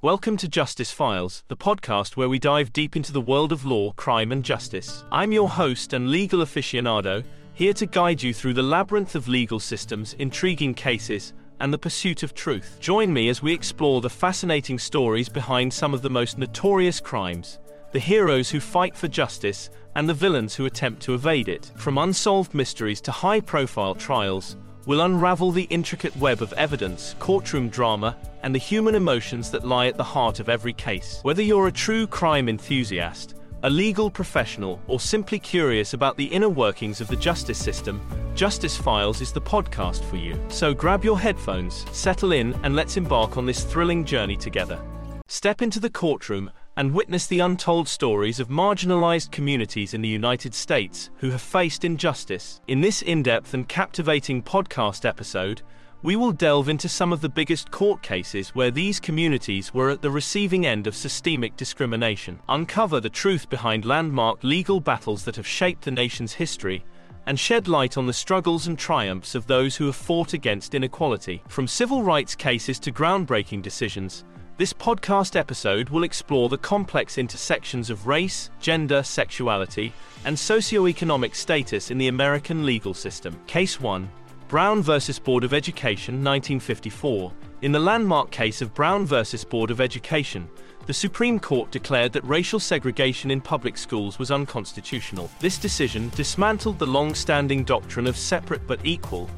Welcome to Justice Files, the podcast where we dive deep into the world of law, crime, and justice. I'm your host and legal aficionado, here to guide you through the labyrinth of legal systems, intriguing cases, and the pursuit of truth. Join me as we explore the fascinating stories behind some of the most notorious crimes, the heroes who fight for justice, and the villains who attempt to evade it. From unsolved mysteries to high profile trials, we'll unravel the intricate web of evidence, courtroom drama, and the human emotions that lie at the heart of every case. Whether you're a true crime enthusiast, a legal professional, or simply curious about the inner workings of the justice system, Justice Files is the podcast for you. So grab your headphones, settle in, and let's embark on this thrilling journey together. Step into the courtroom and witness the untold stories of marginalized communities in the United States who have faced injustice. In this in depth and captivating podcast episode, we will delve into some of the biggest court cases where these communities were at the receiving end of systemic discrimination, uncover the truth behind landmark legal battles that have shaped the nation's history, and shed light on the struggles and triumphs of those who have fought against inequality. From civil rights cases to groundbreaking decisions, this podcast episode will explore the complex intersections of race, gender, sexuality, and socioeconomic status in the American legal system. Case 1 Brown v. Board of Education, 1954. In the landmark case of Brown v. Board of Education, the Supreme Court declared that racial segregation in public schools was unconstitutional. This decision dismantled the long standing doctrine of separate but equal,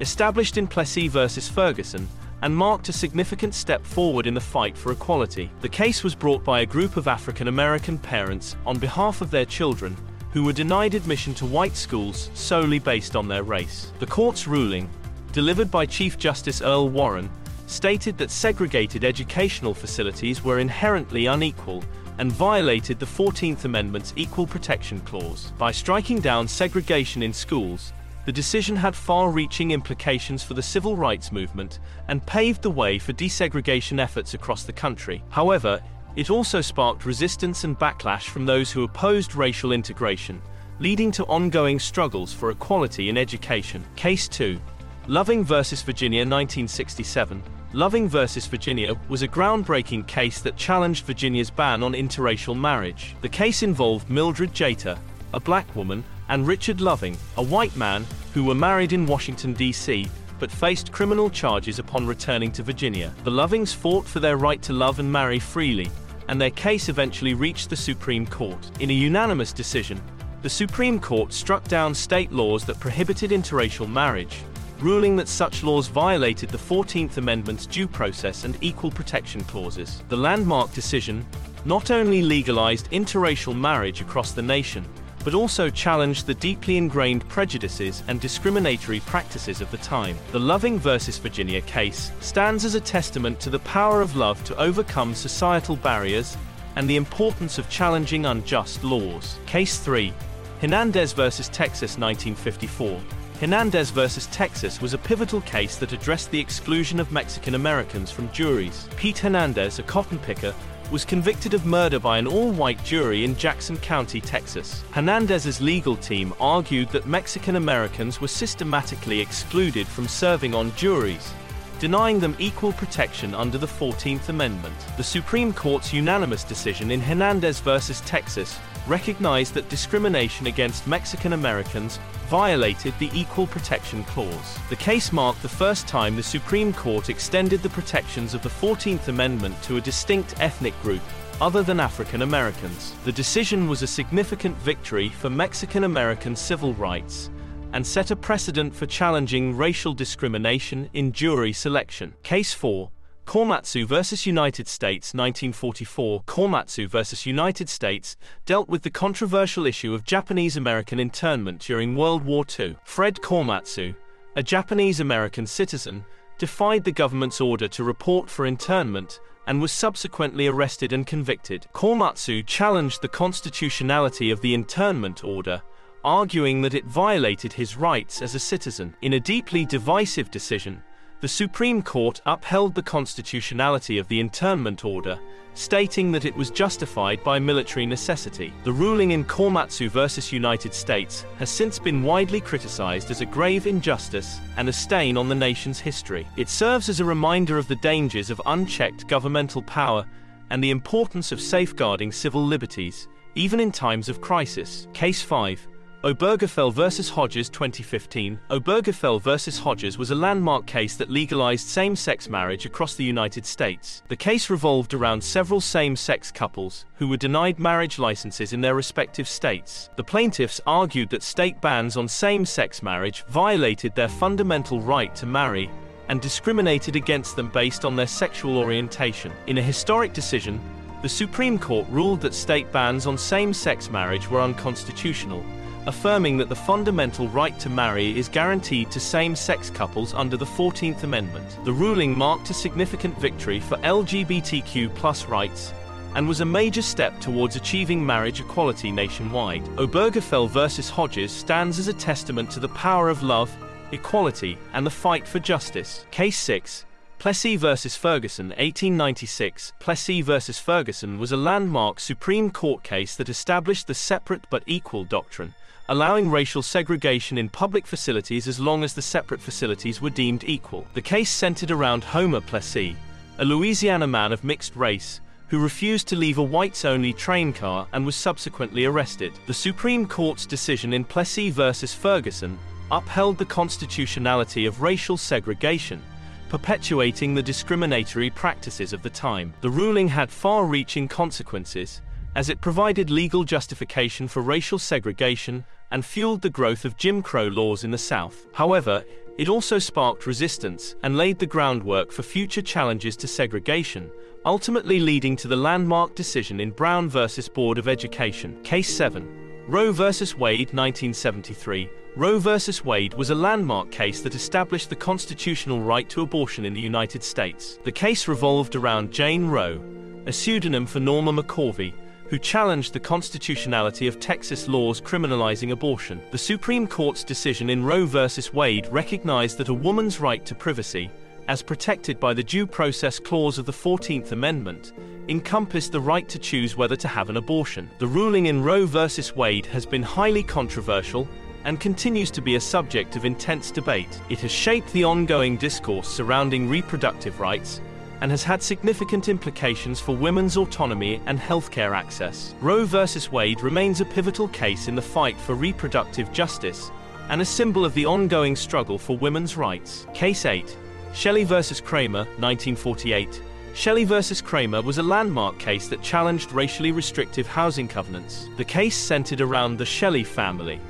established in Plessy v. Ferguson, and marked a significant step forward in the fight for equality. The case was brought by a group of African American parents on behalf of their children who were denied admission to white schools solely based on their race. The court's ruling, delivered by Chief Justice Earl Warren, stated that segregated educational facilities were inherently unequal and violated the 14th Amendment's Equal Protection Clause. By striking down segregation in schools, the decision had far reaching implications for the civil rights movement and paved the way for desegregation efforts across the country. However, it also sparked resistance and backlash from those who opposed racial integration, leading to ongoing struggles for equality in education. Case 2 Loving vs. Virginia 1967. Loving vs. Virginia was a groundbreaking case that challenged Virginia's ban on interracial marriage. The case involved Mildred Jeter, a black woman, and Richard Loving, a white man, who were married in Washington, D.C., but faced criminal charges upon returning to Virginia. The Lovings fought for their right to love and marry freely, and their case eventually reached the Supreme Court. In a unanimous decision, the Supreme Court struck down state laws that prohibited interracial marriage, ruling that such laws violated the 14th Amendment's due process and equal protection clauses. The landmark decision not only legalized interracial marriage across the nation, but also challenged the deeply ingrained prejudices and discriminatory practices of the time. The Loving versus Virginia case stands as a testament to the power of love to overcome societal barriers and the importance of challenging unjust laws. Case 3 Hernandez versus Texas 1954. Hernandez versus Texas was a pivotal case that addressed the exclusion of Mexican Americans from juries. Pete Hernandez, a cotton picker, was convicted of murder by an all-white jury in Jackson County, Texas. Hernandez's legal team argued that Mexican Americans were systematically excluded from serving on juries, denying them equal protection under the 14th Amendment. The Supreme Court's unanimous decision in Hernandez versus Texas recognized that discrimination against Mexican Americans violated the Equal Protection Clause. The case marked the first time the Supreme Court extended the protections of the 14th Amendment to a distinct ethnic group other than African Americans. The decision was a significant victory for Mexican American civil rights and set a precedent for challenging racial discrimination in jury selection. Case 4 Korematsu vs. United States 1944 Korematsu vs. United States dealt with the controversial issue of Japanese American internment during World War II. Fred Korematsu, a Japanese American citizen, defied the government's order to report for internment and was subsequently arrested and convicted. Korematsu challenged the constitutionality of the internment order, arguing that it violated his rights as a citizen. In a deeply divisive decision, the Supreme Court upheld the constitutionality of the internment order, stating that it was justified by military necessity. The ruling in Korematsu versus United States has since been widely criticized as a grave injustice and a stain on the nation's history. It serves as a reminder of the dangers of unchecked governmental power and the importance of safeguarding civil liberties, even in times of crisis. Case 5 Obergefell vs. Hodges 2015 Obergefell vs. Hodges was a landmark case that legalized same-sex marriage across the United States. The case revolved around several same-sex couples who were denied marriage licenses in their respective states. The plaintiffs argued that state bans on same-sex marriage violated their fundamental right to marry and discriminated against them based on their sexual orientation. In a historic decision, the Supreme Court ruled that state bans on same-sex marriage were unconstitutional affirming that the fundamental right to marry is guaranteed to same-sex couples under the 14th Amendment. The ruling marked a significant victory for LGBTQ rights and was a major step towards achieving marriage equality nationwide. Obergefell versus Hodges stands as a testament to the power of love, equality, and the fight for justice. Case 6 Plessy vs. Ferguson 1896 Plessy vs. Ferguson was a landmark Supreme Court case that established the separate but equal doctrine allowing racial segregation in public facilities as long as the separate facilities were deemed equal. The case centered around Homer Plessy, a Louisiana man of mixed race, who refused to leave a whites-only train car and was subsequently arrested. The Supreme Court's decision in Plessy v. Ferguson upheld the constitutionality of racial segregation, perpetuating the discriminatory practices of the time. The ruling had far-reaching consequences, as it provided legal justification for racial segregation and fueled the growth of Jim Crow laws in the South. However, it also sparked resistance and laid the groundwork for future challenges to segregation, ultimately leading to the landmark decision in Brown v. Board of Education. Case 7. Roe v. Wade 1973 Roe v. Wade was a landmark case that established the constitutional right to abortion in the United States. The case revolved around Jane Roe, a pseudonym for Norma McCorvey, who challenged the constitutionality of Texas laws criminalizing abortion. The Supreme Court's decision in Roe v. Wade recognized that a woman's right to privacy, as protected by the Due Process Clause of the 14th Amendment, encompassed the right to choose whether to have an abortion. The ruling in Roe v. Wade has been highly controversial and continues to be a subject of intense debate. It has shaped the ongoing discourse surrounding reproductive rights and has had significant implications for women's autonomy and healthcare access. Roe v. Wade remains a pivotal case in the fight for reproductive justice and a symbol of the ongoing struggle for women's rights. Case 8 Shelley v. Kraemer, 1948. Shelley v. Kraemer was a landmark case that challenged racially restrictive housing covenants. The case centered around the Shelley family,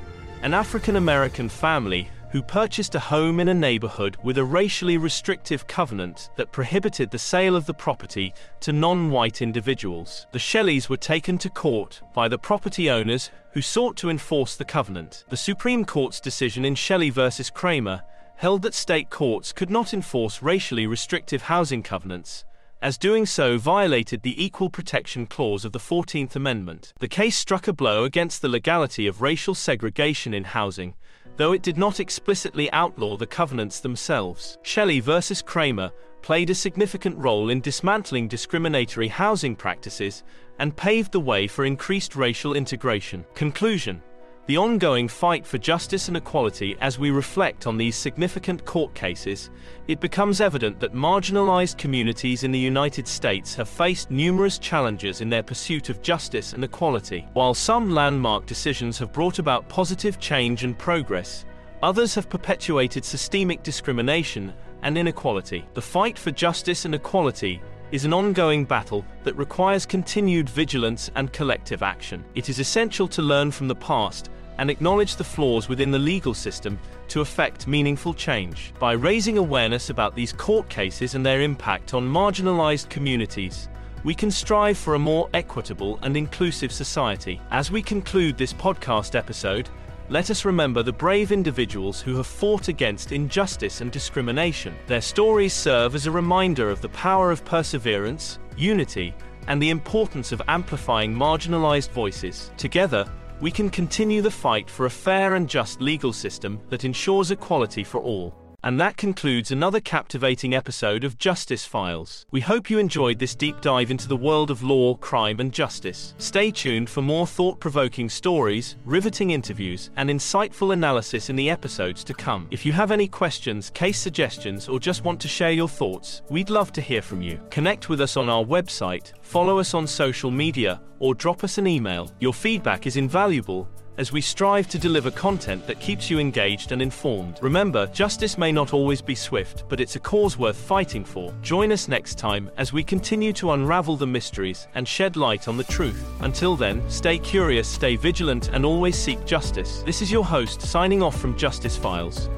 an African American family who purchased a home in a neighborhood with a racially restrictive covenant that prohibited the sale of the property to non-white individuals. The Shelleys were taken to court by the property owners who sought to enforce the covenant. The Supreme Court's decision in Shelley versus Kraemer held that state courts could not enforce racially restrictive housing covenants, as doing so violated the Equal Protection Clause of the 14th Amendment. The case struck a blow against the legality of racial segregation in housing, though it did not explicitly outlaw the covenants themselves. Shelley versus Kraemer played a significant role in dismantling discriminatory housing practices and paved the way for increased racial integration. Conclusion the ongoing fight for justice and equality as we reflect on these significant court cases, it becomes evident that marginalized communities in the United States have faced numerous challenges in their pursuit of justice and equality. While some landmark decisions have brought about positive change and progress, others have perpetuated systemic discrimination and inequality. The fight for justice and equality is an ongoing battle that requires continued vigilance and collective action. It is essential to learn from the past and acknowledge the flaws within the legal system to effect meaningful change. By raising awareness about these court cases and their impact on marginalized communities, we can strive for a more equitable and inclusive society. As we conclude this podcast episode, let us remember the brave individuals who have fought against injustice and discrimination. Their stories serve as a reminder of the power of perseverance, unity, and the importance of amplifying marginalized voices. Together, we can continue the fight for a fair and just legal system that ensures equality for all. And that concludes another captivating episode of Justice Files. We hope you enjoyed this deep dive into the world of law, crime, and justice. Stay tuned for more thought provoking stories, riveting interviews, and insightful analysis in the episodes to come. If you have any questions, case suggestions, or just want to share your thoughts, we'd love to hear from you. Connect with us on our website, follow us on social media, or drop us an email. Your feedback is invaluable as we strive to deliver content that keeps you engaged and informed. Remember, justice may not always be swift, but it's a cause worth fighting for. Join us next time as we continue to unravel the mysteries and shed light on the truth. Until then, stay curious, stay vigilant, and always seek justice. This is your host signing off from Justice Files.